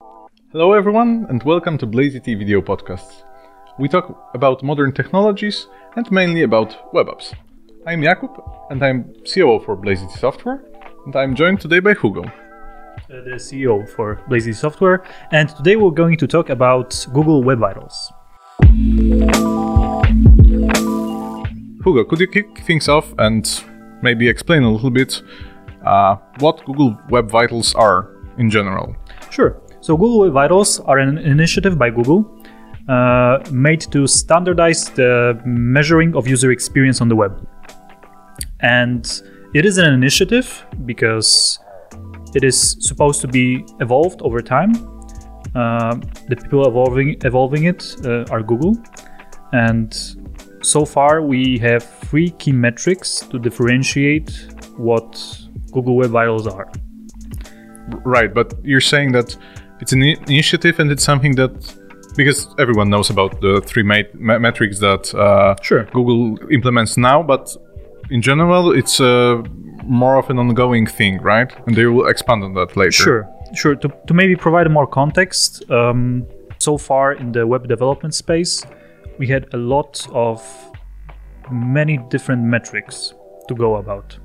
Hello, everyone, and welcome to Blazity Video Podcasts. We talk about modern technologies and mainly about web apps. I'm Jakub, and I'm COO for Blazity Software, and I'm joined today by Hugo. uh, the CEO for Blazity Software, and today we're going to talk about Google Web Vitals. Hugo, could you kick things off and maybe explain a little bit uh, what Google Web Vitals are in general? Sure. So Google Web Vitals are an initiative by Google uh, made to standardize the measuring of user experience on the web. And it is an initiative because it is supposed to be evolved over time. Uh, the people evolving evolving it uh, are Google, and so far we have three key metrics to differentiate what Google Web Vitals are. Right, but you're saying that it's an initiative and it's something that because everyone knows about the three mat- ma- metrics that uh, Sure. Google implements now, but in general, it's uh, more of an ongoing thing, right? And they will expand on that later. Sure, sure. To, to maybe provide more context, um, so far in the web development space, we had a lot of many different metrics to go about.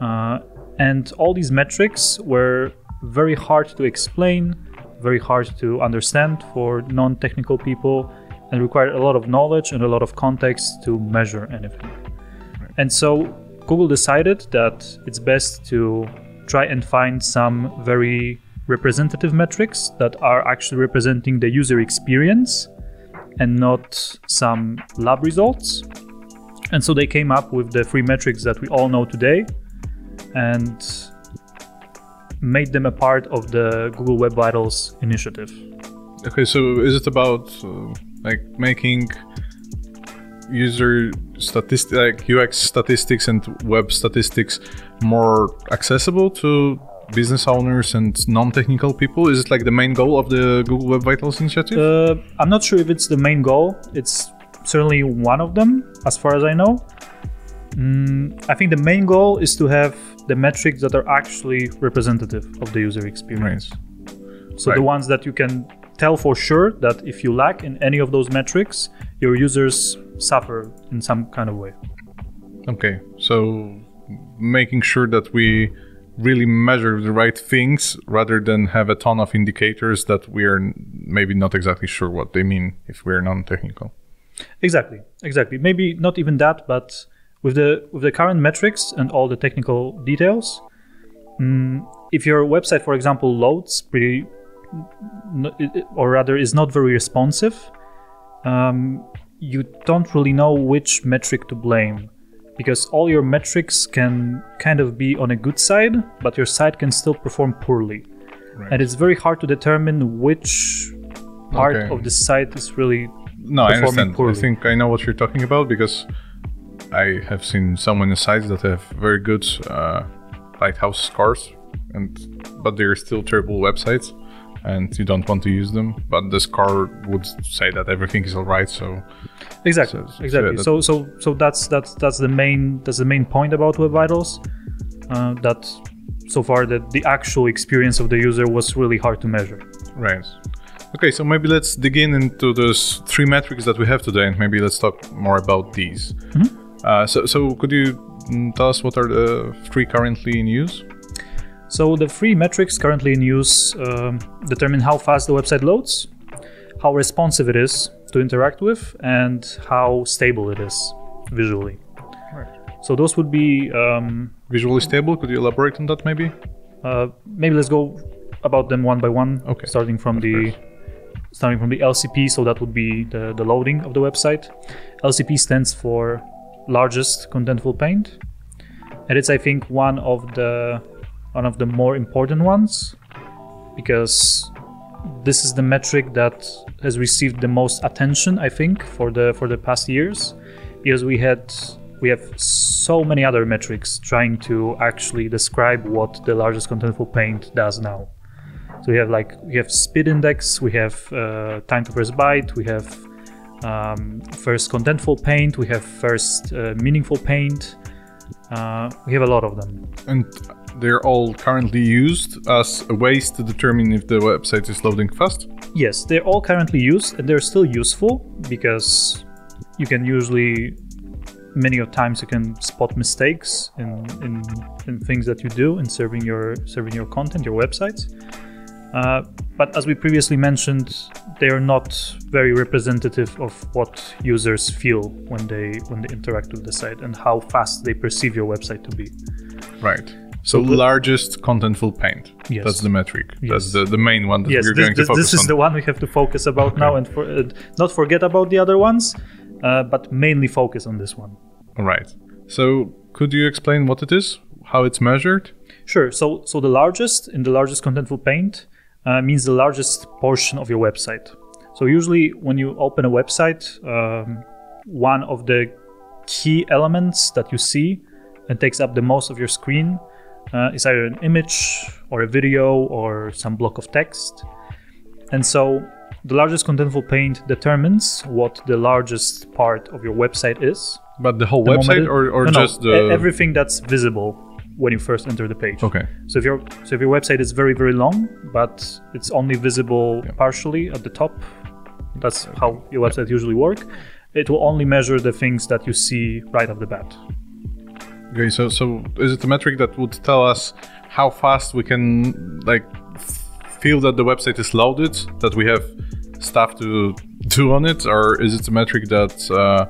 Uh, and all these metrics were very hard to explain, very hard to understand for non technical people, and required a lot of knowledge and a lot of context to measure anything. And so Google decided that it's best to try and find some very representative metrics that are actually representing the user experience and not some lab results. And so they came up with the three metrics that we all know today and made them a part of the Google Web Vitals initiative. Okay, so is it about uh, like making user statistics, like UX statistics and web statistics, more accessible to business owners and non-technical people? Is it like the main goal of the Google Web Vitals initiative? Uh, I'm not sure if it's the main goal. It's certainly one of them, as far as I know. Mm, I think the main goal is to have the metrics that are actually representative of the user experience. So the ones that you can tell for sure that if you lack in any of those metrics, your users suffer in some kind of way. Okay, so making sure that we really measure the right things rather than have a ton of indicators that we are maybe not exactly sure what they mean if we're non-technical. Exactly, exactly. Maybe not even that, but with the with the current metrics and all the technical details, mm, if your website, for example, loads pretty, or rather is not very responsive, um, you don't really know which metric to blame, because all your metrics can kind of be on a good side, but your site can still perform poorly, Right. and it's very hard to determine which part Okay. of the site is really No, I understand. poorly. I think I know what you're talking about because I have seen so many sites that have very good uh, lighthouse scores, and but they're still terrible websites, and you don't want to use them. But the score would say that everything is all right. So exactly So- so exactly that- so so so that's that's that's the main that's the main point about web vitals uh, that so far that the actual experience of the user was really hard to measure Right. Okay, so maybe let's dig in into those three metrics that we have today, and maybe let's talk more about these. Uh, so, so could you mm, tell us what are the three currently in use? so the three metrics currently in use um, determine how fast the website loads how responsive it is to interact with and how stable it is visually Right. so those would be um, Visually stable. Could you elaborate on that, maybe? Uh, maybe let's go about them one by one. Okay. Starting from the course. starting from the LCP, so that would be the, the loading of the website. LCP stands for largest contentful paint, and it's I think one of the one of the more important ones because this is the metric that has received the most attention I think for the for the past years because we had we have so many other metrics trying to actually describe what the largest contentful paint does now. So we have like we have speed index, we have uh, time to first byte, we have um, first contentful paint, we have first uh, meaningful paint, Uh, we have a lot of them. And they're all currently used as a ways to determine if the website is loading fast? Yes, they're all currently used and they're still useful because you can usually many of times you can spot mistakes in, in, in things that you do in serving your serving your content, your websites. Uh, but as we previously mentioned, they are not very representative of what users feel when they when they interact with the site and how fast they perceive your website to be. Right. So, the largest contentful paint. Yes. That's the metric. Yes. That's the, the main one that yes, we're this, going this, to focus on. this is on. the one we have to focus about now and for, uh, not forget about the other ones, uh, but mainly focus on this one. All right. So could you explain what it is, how it's measured? Sure. So, so the largest in the largest contentful paint uh, means the largest portion of your website. So usually, when you open a website, um, one of the key elements that you see and takes up the most of your screen uh, is either an image or a video or some block of text. And so, the largest contentful paint determines what the largest part of your website is. But the whole The website it- or, or no, no, just e- the everything that's visible when you first enter the page. Okay. So if your so if your website is very very long, but it's only visible Yeah. partially at the top, that's how your website usually work. It will only measure the things that you see right off the bat. Okay, so so is it a metric that would tell us how fast we can like feel that the website is loaded, that we have stuff to do on it, or is it a metric that uh,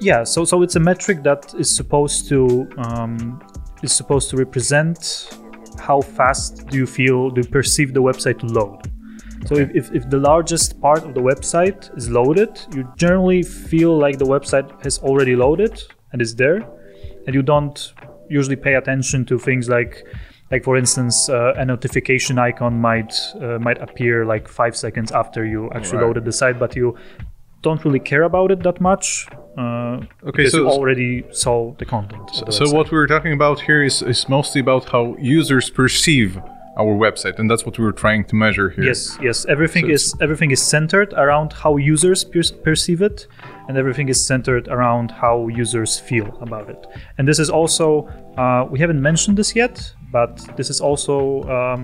Yeah. So so it's a metric that is supposed to um, is supposed to represent how fast do you feel do you perceive the website to load. So if, if, if the largest part of the website is loaded, you generally feel like the website has already loaded and is there, and you don't usually pay attention to things like, like for instance, uh, a notification icon might uh, might appear like five seconds after you actually Right. loaded the site, but you don't really care about it that much. Uh, Okay, so- you already saw the content. of the so what we're talking about here is, is mostly about how users perceive our website, and that's what we were trying to measure here. Yes, yes. Everything So is everything is centered around how users per- perceive it, and everything is centered around how users feel about it. And this is also uh, we haven't mentioned this yet, but this is also um,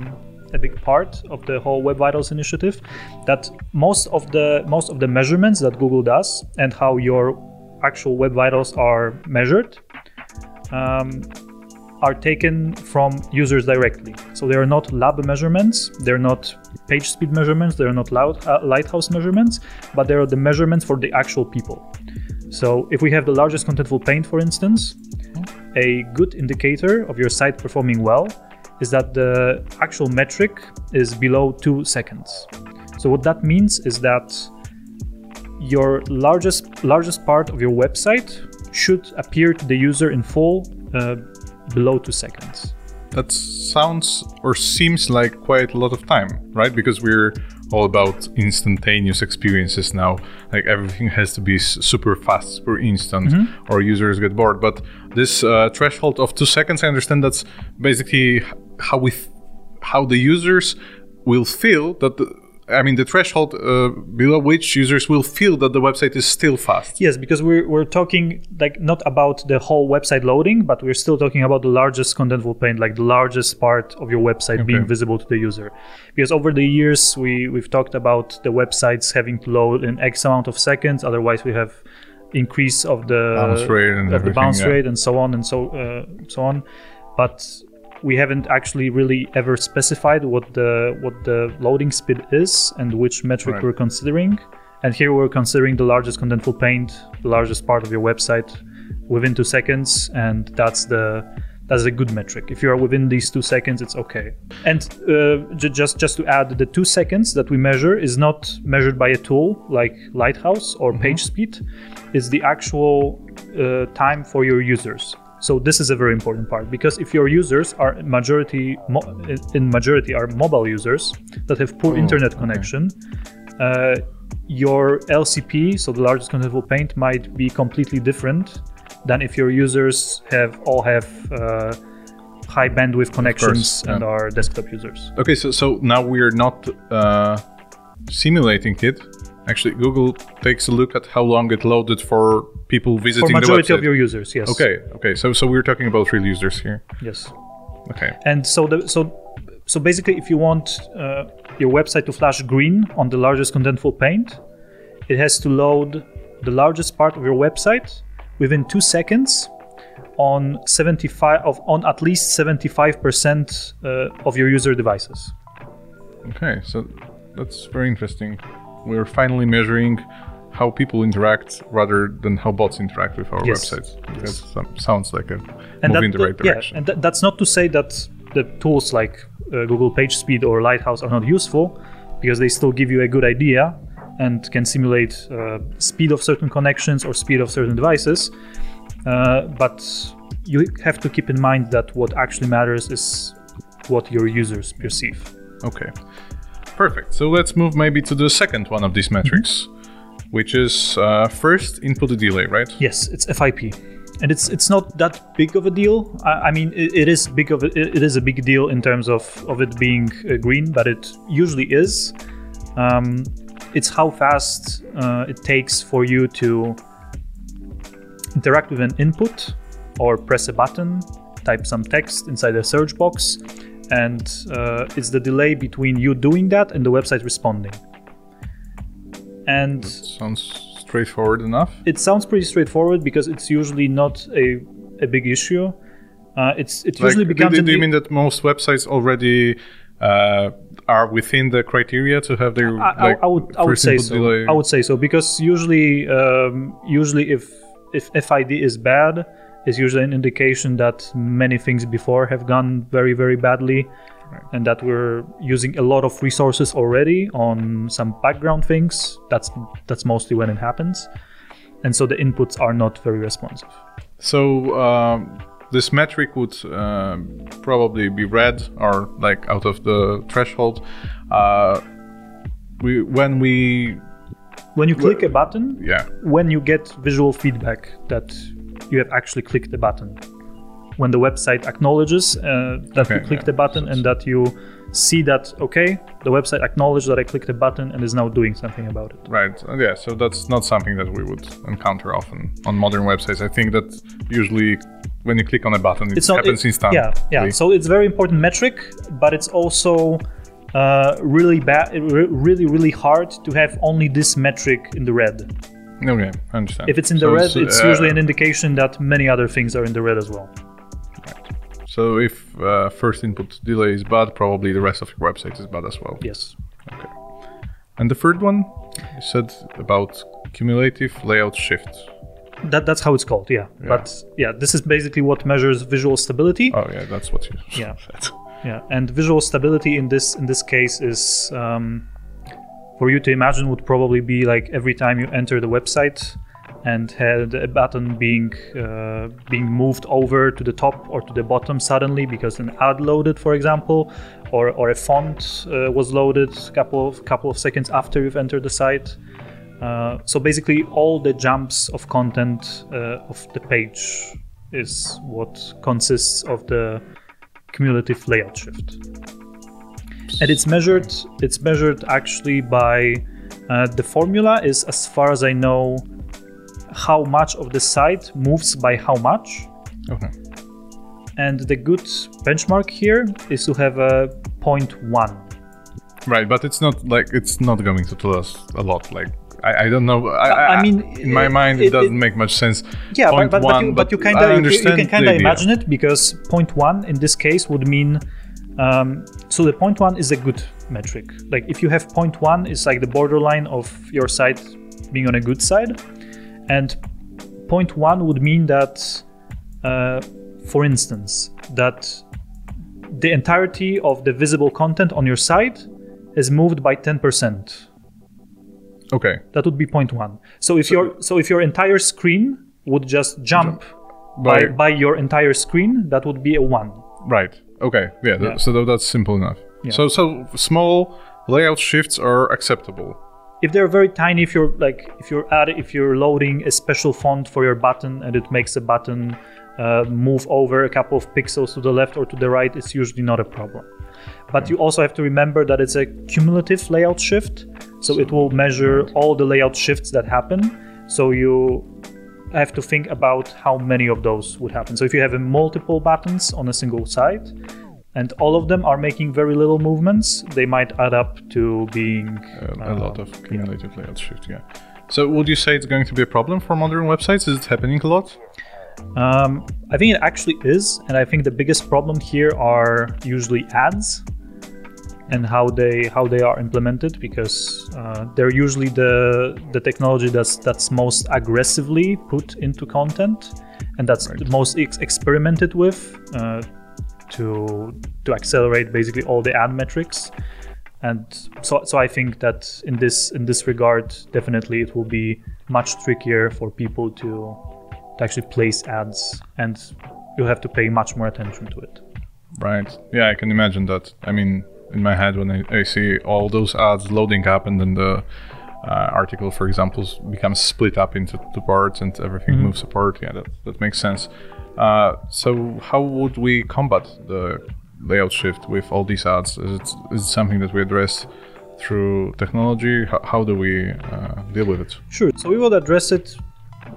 a big part of the whole Web Vitals initiative. That most of the most of the measurements that Google does and how your actual Web Vitals are measured. Um, are taken from users directly. So they are not lab measurements, they're not page speed measurements, they're not loud, uh, lighthouse measurements, but they are the measurements for the actual people. So if we have the largest contentful paint, for instance, a good indicator of your site performing well is that the actual metric is below two seconds. So what that means is that your largest largest part of your website should appear to the user in full uh, below two seconds. That sounds or seems like quite a lot of time, right? Because we're all about instantaneous experiences now. Like everything has to be super fast, super instant, or users get bored. But this uh, threshold of two seconds, I understand that's basically how we, how the users will feel that. The, I mean, the threshold uh, below which users will feel that the website is still fast. Yes, because we're, we're talking like not about the whole website loading, but we're still talking about the largest contentful paint, like the largest part of your website being visible to the user. Because over the years we we've talked about the websites having to load in X amount of seconds, otherwise we have increase of the Bounce rate and of the bounce yeah. rate and so on and so uh, so on. But we haven't actually really ever specified what the what the loading speed is and which metric Right. we're considering. And here we're considering the largest contentful paint, the largest part of your website, within two seconds, and that's the that's a good metric. If you are within these two seconds, it's okay. And uh, ju- just just to add, the two seconds that we measure is not measured by a tool like Lighthouse or PageSpeed. It's the actual uh, time for your users. So this is a very important part because if your users are majority mo- in majority are mobile users that have poor Oh, internet okay. connection, uh, your LCP, so the largest contentful paint, might be completely different than if your users have all have uh, high bandwidth connections and yeah. are desktop users. Okay, so so now we're not uh, simulating it. Actually, Google takes a look at how long it loaded for people For visiting majority the website. of your users, yes. okay, okay. So so we're talking about real users here. Yes. Okay. And so the so so basically, if you want uh, your website to flash green on the largest contentful paint, it has to load the largest part of your website within two seconds on 75 of on at least 75 percent uh, of your user devices. Okay, so that's very interesting. We're finally measuring how people interact rather than how bots interact with our Yes. websites. That sounds like a and move in the right yeah, and that, that's not to say that the tools like uh, Google PageSpeed or Lighthouse are not useful, because they still give you a good idea and can simulate uh, speed of certain connections or speed of certain devices. Uh, but you have to keep in mind that what actually matters is what your users perceive. Okay, perfect. So let's move maybe to the second one of these metrics, which is uh, first input delay, right? Yes, it's FID, and it's it's not that big of a deal. I, I mean, it, it is big of a, it, is a big deal in terms of of it being uh, green, but it usually is. Um, it's how fast uh, it takes for you to interact with an input or press a button, type some text inside a search box, and uh, it's the delay between you doing that and the website responding. And Sounds straightforward enough. it sounds pretty straightforward because it's usually not a, a big issue. Uh, it's it usually Like, becomes do, do you mean that most websites already uh, are within the criteria to have their I, I- like, I would I would say so. delay? I would say so because usually um, usually if if FID is bad, is usually an indication that many things before have gone very very badly, Right. and that we're using a lot of resources already on some background things. That's that's mostly when it happens, and so the inputs are not very responsive. So um, this metric would um, probably be red or like out of the threshold. Uh, we when we When you click a button, yeah when you get visual feedback that you have actually clicked the button when the website acknowledges uh, that you Okay, clicked yeah, the button and that you see that okay the website acknowledged that i clicked the button and is now doing something about it right Uh, yeah so that's not something that we would encounter often on modern websites. I think that usually when you click on a button, it happens it- instantly. yeah yeah so it's very important metric but it's also uh, really bad really really hard to have only this metric in the red Okay, I understand. if it's in the So red it's uh, usually an indication that many other things are in the red as well So if uh, first input delay is bad, probably the rest of your website is bad as well. yes Okay. And the third one, you said about cumulative layout shift. That, that's how it's called, yeah. But yeah, this is basically what measures visual stability. Oh yeah, that's what you Yeah. said. Yeah, and visual stability in this in this case is um, for you to imagine would probably be like every time you enter the website and had a button being uh, being moved over to the top or to the bottom suddenly because an ad loaded, for example, or or a font uh, was loaded a couple of couple of seconds after you've entered the site. Uh, so basically, all the jumps of content uh, of the page is what consists of the cumulative layout shift and it's measured it's measured actually by uh, the formula is as far as i know how much of the site moves by how much Okay. and the good benchmark here is to have a 0.1 Right, but it's not like it's not going to tell us a lot. Like I, I don't know. I, I, I mean, in my mind, it, it- doesn't it- make much sense. yeah but, but, but, you, but you kind of you, you can kind of imagine it because 0.1 in this case would mean um, so the 0.1 is a good metric like if you have 0.1 it's like the borderline of your site being on a good side and one would mean that uh, for instance that the entirety of the visible content on your site is moved by 10% Okay. that would be one. so if your so if your entire screen would just jump by, By- by your entire screen that would be a 1 Right. Okay. Yeah. th- Yeah. so tha- that's simple enough. Yeah. So so small layout shifts are acceptable. If they're very tiny if you're like if you're add if you're loading a special font for your button and it makes a button uh, move over a couple of pixels to the left or to the right it's usually not a problem. But you also have to remember that it's a cumulative layout shift so it will measure all the layout shifts that happen. So you have to think about how many of those would happen. So if you have multiple buttons on a single site, and all of them are making very little movements, they might add up to being uh, a lot of cumulative yeah. layout shift. Yeah. So would you say it's going to be a problem for modern websites? Is it happening a lot? Um, I think it actually is, and I think the biggest problem here are usually ads and how they how they are implemented because uh, they're usually the the technology that's that's most aggressively put into content and that's right. the most ex- experimented with uh, to to accelerate basically all the ad metrics and so so I think that in this in this regard definitely it will be much trickier for people to to actually place ads and you'll have to pay much more attention to it right yeah I can imagine that I mean in my head when I, I see all those ads loading up and then the uh, article, for example, becomes split up into two parts and everything mm-hmm. moves apart. Yeah, that, that makes sense. Uh, so, how would we combat the layout shift with all these ads? Is it, is it something that we address through technology? How, how do we uh, deal with it? Sure. So, we will address it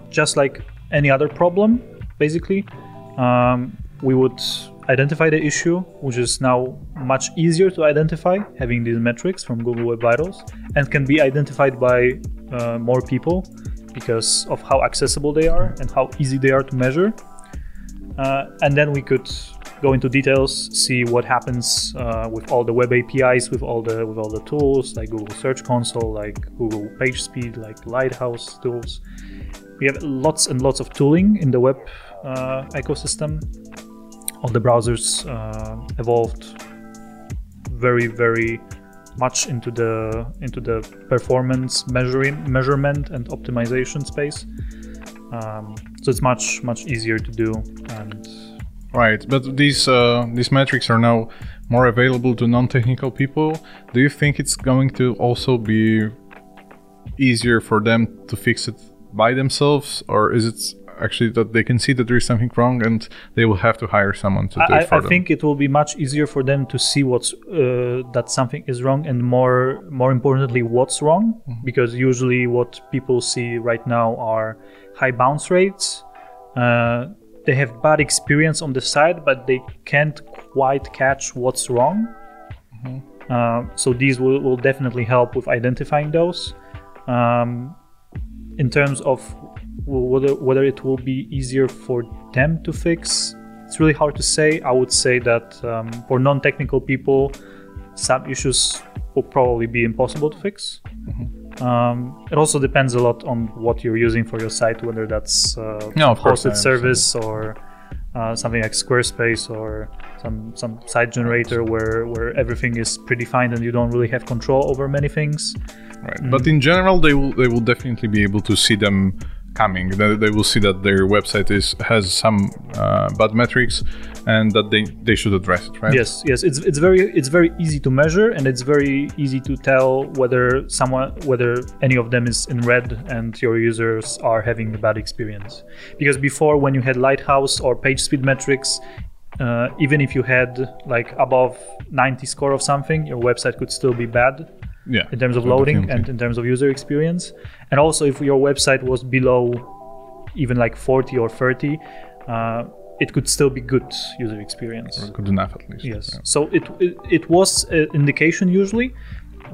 just like any other problem, basically. Um, we would identify the issue, which is now much easier to identify having these metrics from Google Web Vitals and can be identified by uh, more people because of how accessible they are and how easy they are to measure. Uh, and then we could go into details, see what happens uh, with all the web APIs, with all the with all the tools like Google Search Console, like Google PageSpeed, like Lighthouse tools. We have lots and lots of tooling in the web uh, ecosystem all the browsers uh, evolved very very much into the into the performance measuring measurement and optimization space um, so it's much much easier to do and right but these uh, these metrics are now more available to non-technical people. Do you think it's going to also be easier for them to fix it by themselves or is it actually that they can see that there is something wrong and they will have to hire someone to do I, it for I them. I think it will be much easier for them to see what's uh, that something is wrong and more more importantly what's wrong mm-hmm. because usually what people see right now are high bounce rates. Uh, they have bad experience on the side, but they can't quite catch what's wrong. Mm-hmm. Uh, so these will, will definitely help with identifying those. Um, in terms of whether whether it will be easier for them to fix it's really hard to say i would say that um, for non-technical people some issues will probably be impossible to fix mm-hmm. um, it also depends a lot on what you're using for your site whether that's uh, no, hosted service or uh, something like Squarespace or some some site generator where where everything is predefined and you don't really have control over many things. Right. Mm. But in general, they will they will definitely be able to see them coming. They, they will see that their website is has some uh, bad metrics, and that they, they should address it, right? Yes, yes. It's it's very it's very easy to measure, and it's very easy to tell whether someone whether any of them is in red and your users are having a bad experience. Because before, when you had Lighthouse or page speed metrics, uh, even if you had like above 90 score of something, your website could still be bad yeah, in terms of loading and in terms of user experience. And also, if your website was below even like 40 or 30, uh, it could still be good user experience. Or good enough, at least. Yes. Yeah. So it, it, it was an indication usually,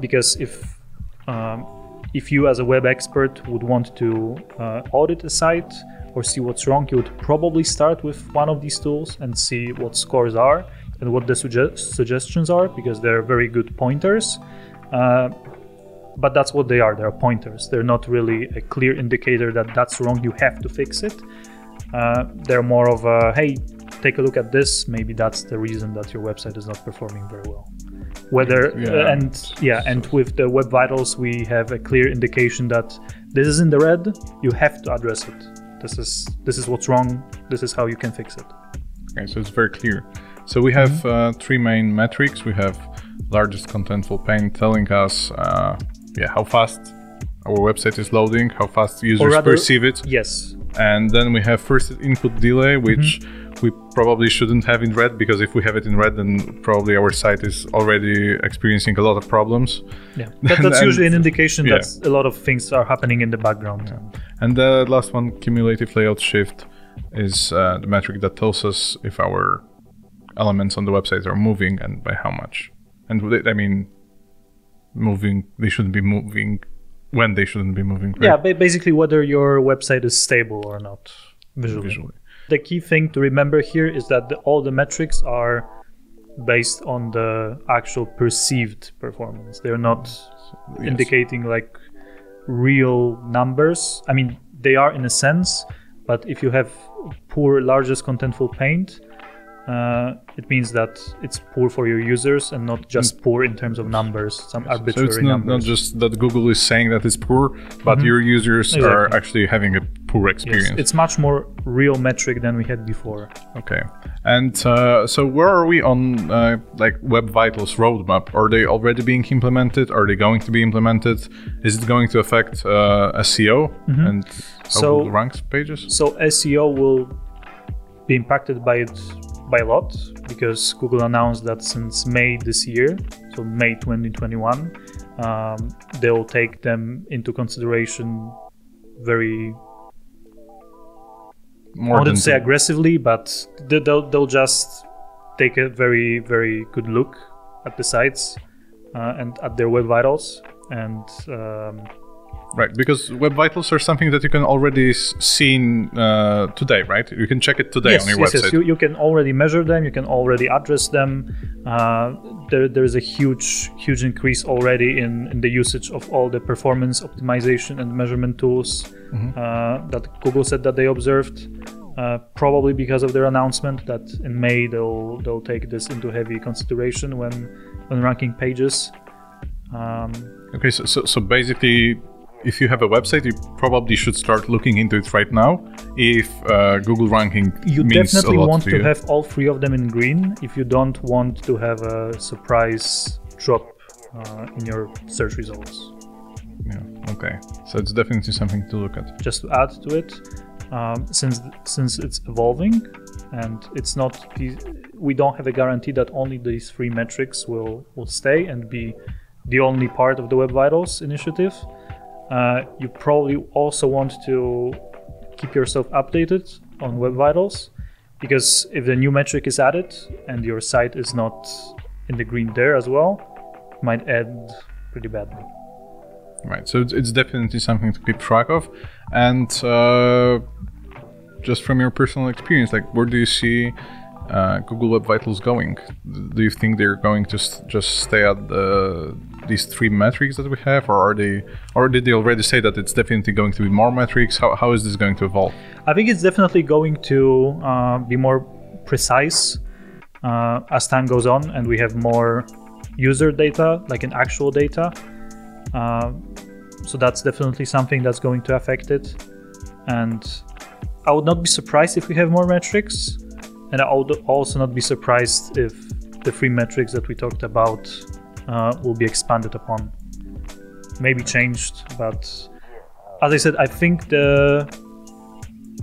because if um, if you as a web expert would want to uh, audit a site or see what's wrong, you would probably start with one of these tools and see what scores are and what the suge- suggestions are because they're very good pointers. Uh, but that's what they are. They're pointers. They're not really a clear indicator that that's wrong. You have to fix it. Uh, they're more of a hey, take a look at this. Maybe that's the reason that your website is not performing very well. Whether yeah. Uh, and yeah, and with the Web Vitals, we have a clear indication that this is in the red. You have to address it. This is this is what's wrong. This is how you can fix it. Okay, so it's very clear. So we have mm-hmm. uh, three main metrics. We have largest contentful paint telling us uh, yeah how fast our website is loading, how fast users rather, perceive it. Yes. And then we have first input delay, which mm-hmm. we probably shouldn't have in red because if we have it in red, then probably our site is already experiencing a lot of problems. Yeah, that, that's And- usually an indication yeah. that a lot of things are happening in the background. And the last one, cumulative layout shift, is uh, the metric that tells us if our elements on the website are moving and by how much. And I mean, moving, they shouldn't be moving when they shouldn't be moving. right? Yeah, basically whether your website is stable or not visually. visually. The key thing to remember here is that the, all the metrics are based on the actual perceived performance. They're not Yes. indicating like real numbers. I mean, they are in a sense, but if you have poor largest contentful paint, uh, it means that it's poor for your users and not just poor in terms of numbers, some arbitrary So it's not, not just that Google is saying that it's poor, but your users are Mm-hmm. Actually having a poor experience. Yes, it's much more real metric than we had before. Okay. And uh, so where are we on uh, like Web Vitals roadmap? Are they already being implemented? Are they going to be implemented? Is it going to affect uh, SEO and how Mm-hmm. So- Google ranks pages? So SEO will be impacted by it by a lot because Google announced that since May this year, so May 2021, um, they will take them into consideration very I More wouldn't say aggressively, but they- they'll they'll just take a very very good look at the sites uh, and at their web vitals and um, right because Web Vitals are something that you can already see in, uh, today, right? You can check it today yes, on your yes, website. yes. You, you can already measure them. You can already address them. Uh, there, there is a huge, huge increase already in, in the usage of all the performance optimization and measurement tools Mm-hmm. uh, that Google said that they observed. Uh, probably because of their announcement that in May they'll they'll take this into heavy consideration when when ranking pages. Um, Okay, so, so so basically, if you have a website, you probably should start looking into it right now. If uh, Google ranking you means definitely a lot want to, have all three of them in green if you don't want to have a surprise drop uh, in your search results. Yeah. Okay. So it's definitely something to look at. Just to add to it, um, since since it's evolving and it's not we don't have a guarantee that only these three metrics will will stay and be the only part of the Web Vitals initiative. Uh, you probably also want to keep yourself updated on Web Vitals because if the new metric is added and your site is not in the green there as well, it might end pretty badly. Right. So it's, definitely something to keep track of. And uh, just from your personal experience, like where do you see uh, Google Web Vitals going? Do you think they're going to s- just stay at the, these three metrics that we have, or are they, or did they already say that it's definitely going to be more metrics? How, how is this going to evolve? I think it's definitely going to uh, be more precise uh, as time goes on and we have more user data, like in actual data. Uh, so that's definitely something that's going to affect it. And I would not be surprised if we have more metrics. And I would also not be surprised if the three metrics that we talked about uh, will be expanded upon. Maybe changed, but as I said, I think the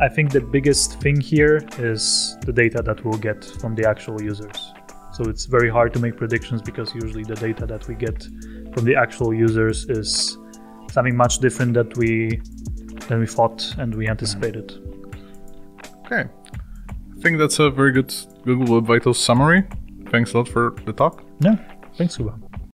I think the biggest thing here is the data that we'll get from the actual users. So it's very hard to make predictions because usually the data that we get from the actual users is something much different that we than we thought and we anticipated. Okay. I think that's a very good Google Web Vitals summary. Thanks a lot for the talk. Yeah, thanks, Kuba.